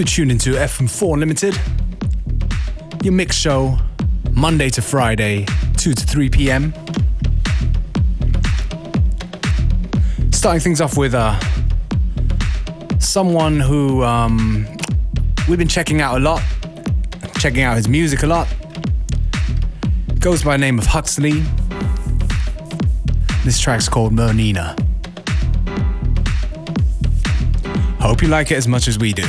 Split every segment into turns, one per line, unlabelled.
You're tuned into FM4 Limited, your mix show, Monday to Friday, 2 to 3 p.m. Starting things off with uh, someone who um, we've been checking out a lot, checking out his music a lot. Goes by the name of Huxley. This track's called Mernina. Hope you like it as much as we do.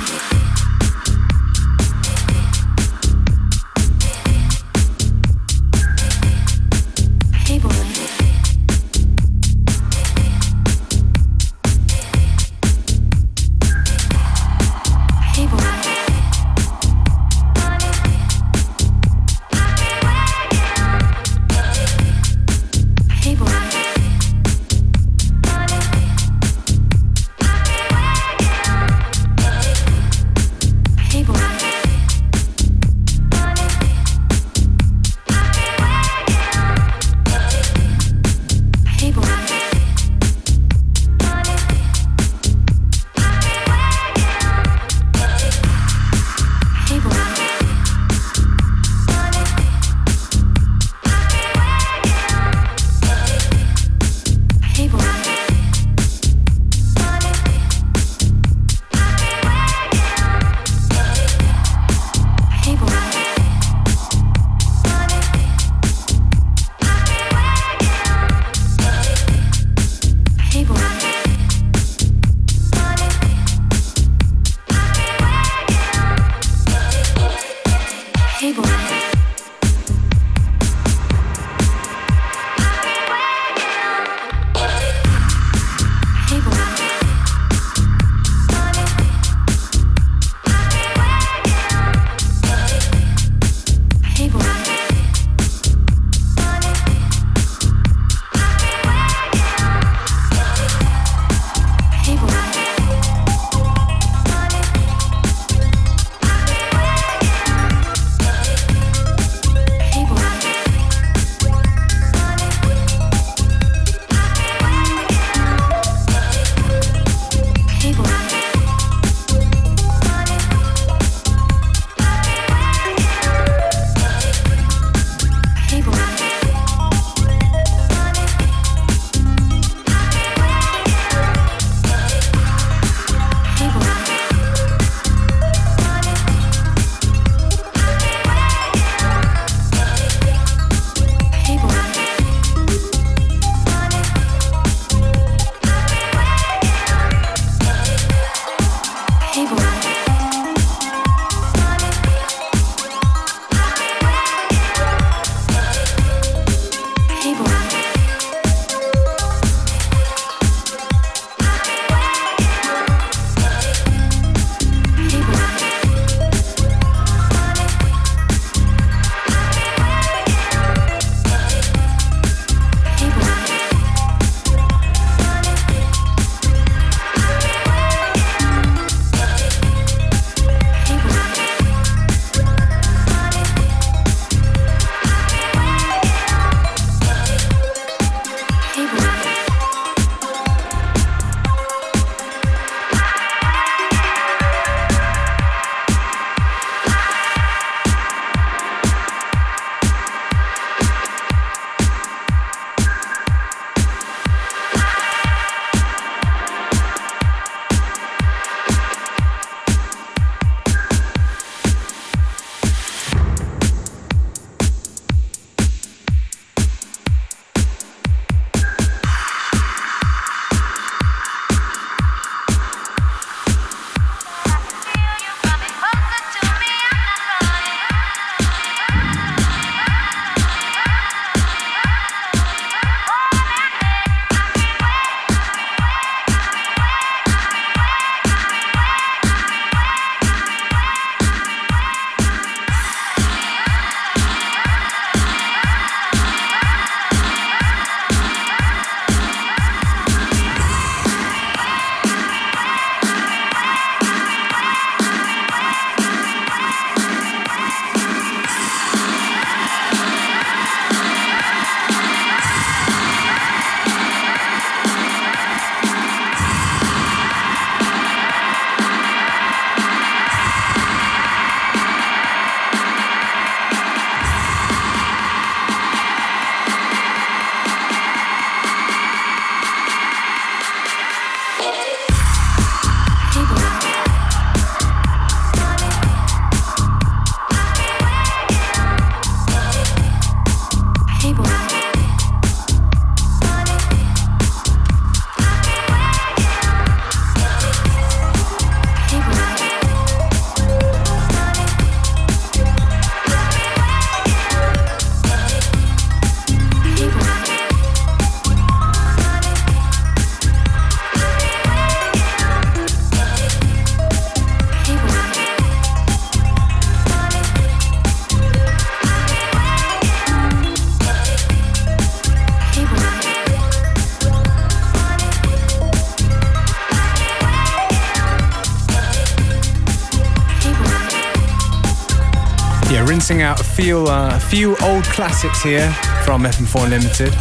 Out a few, uh, a few old classics here from FM4 Limited.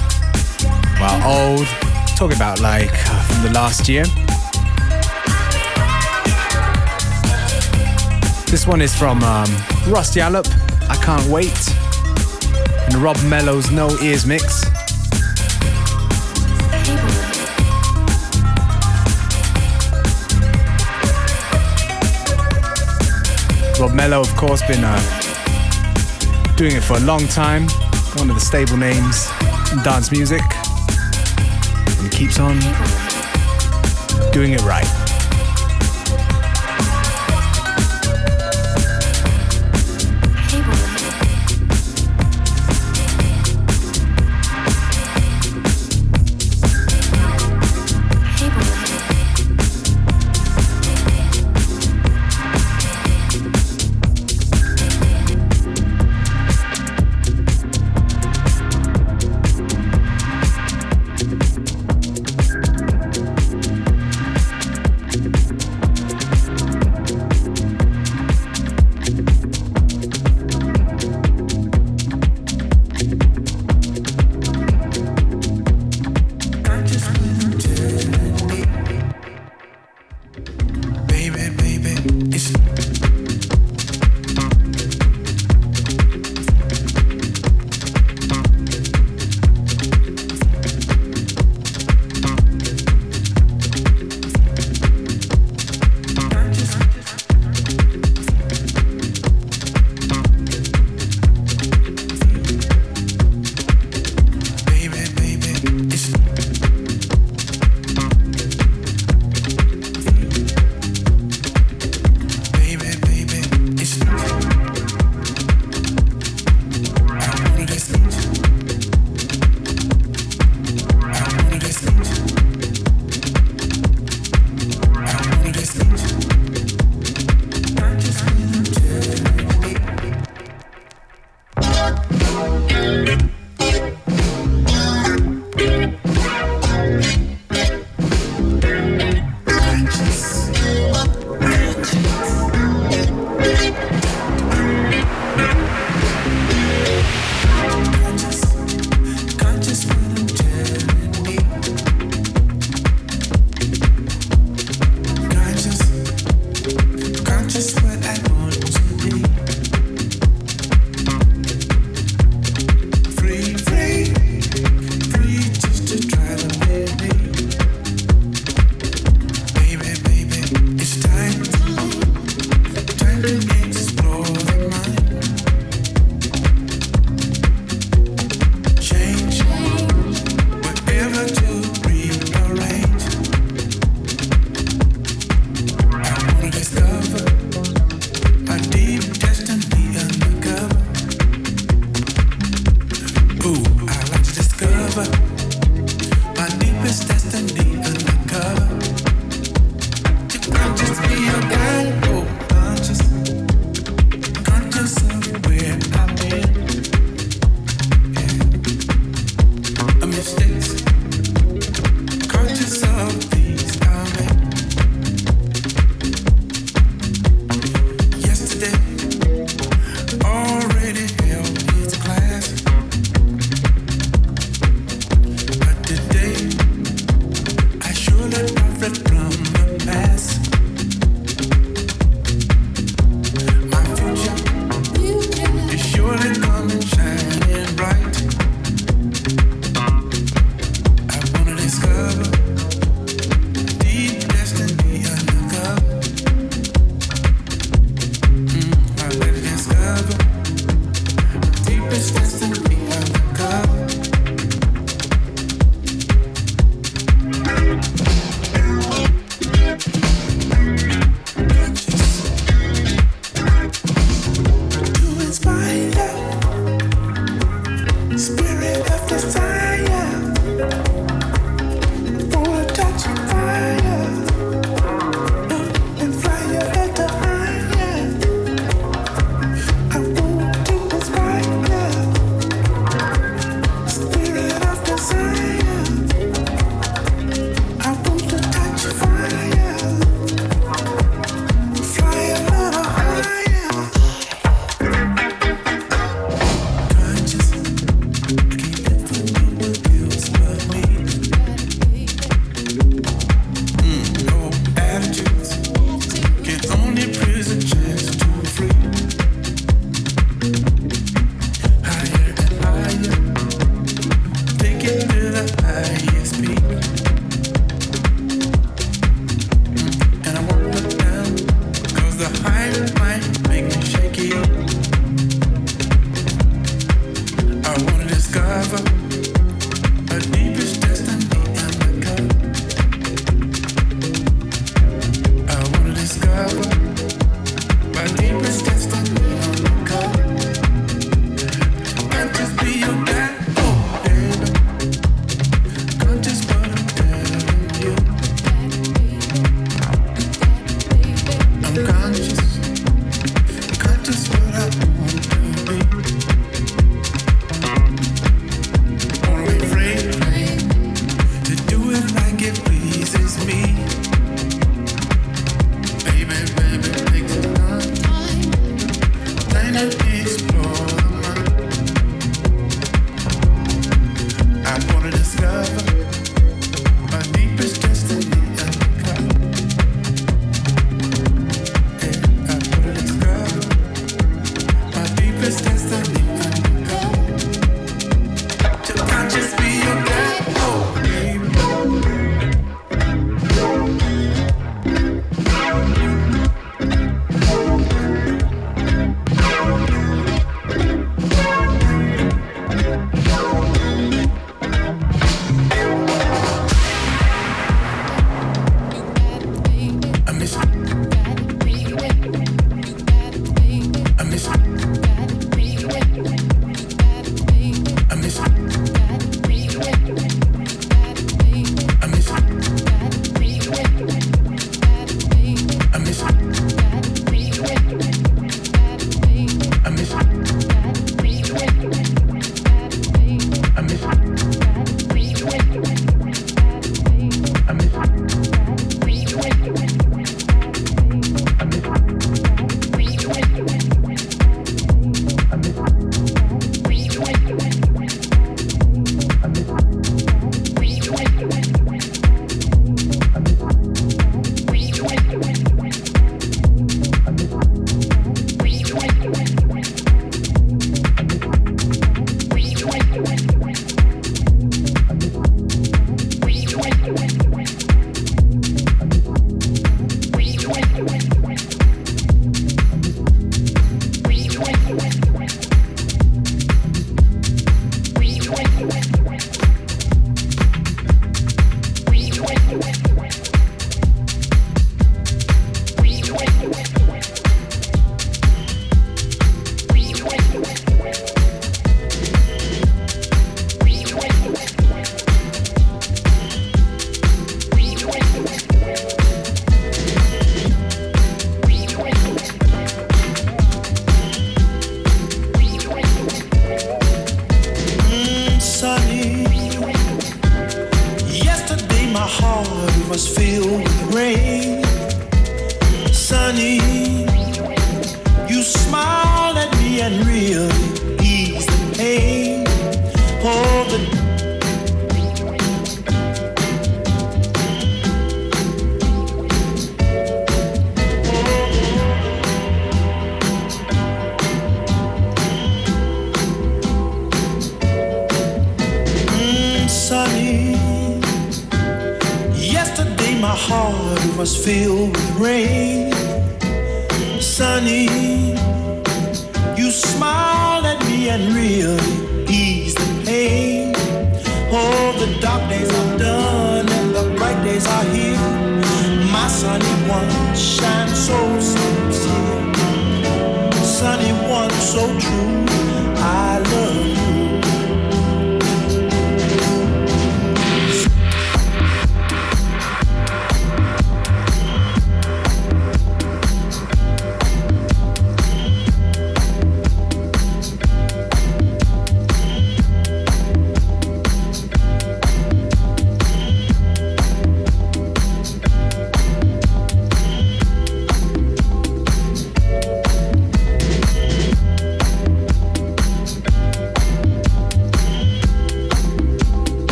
Well, old, talking about like uh, from the last year. This one is from um, Russ I Can't Wait, and Rob Mello's No Ears mix. Rob Mello, of course, been uh, doing it for a long time. One of the stable names in dance music. And keeps on doing it right.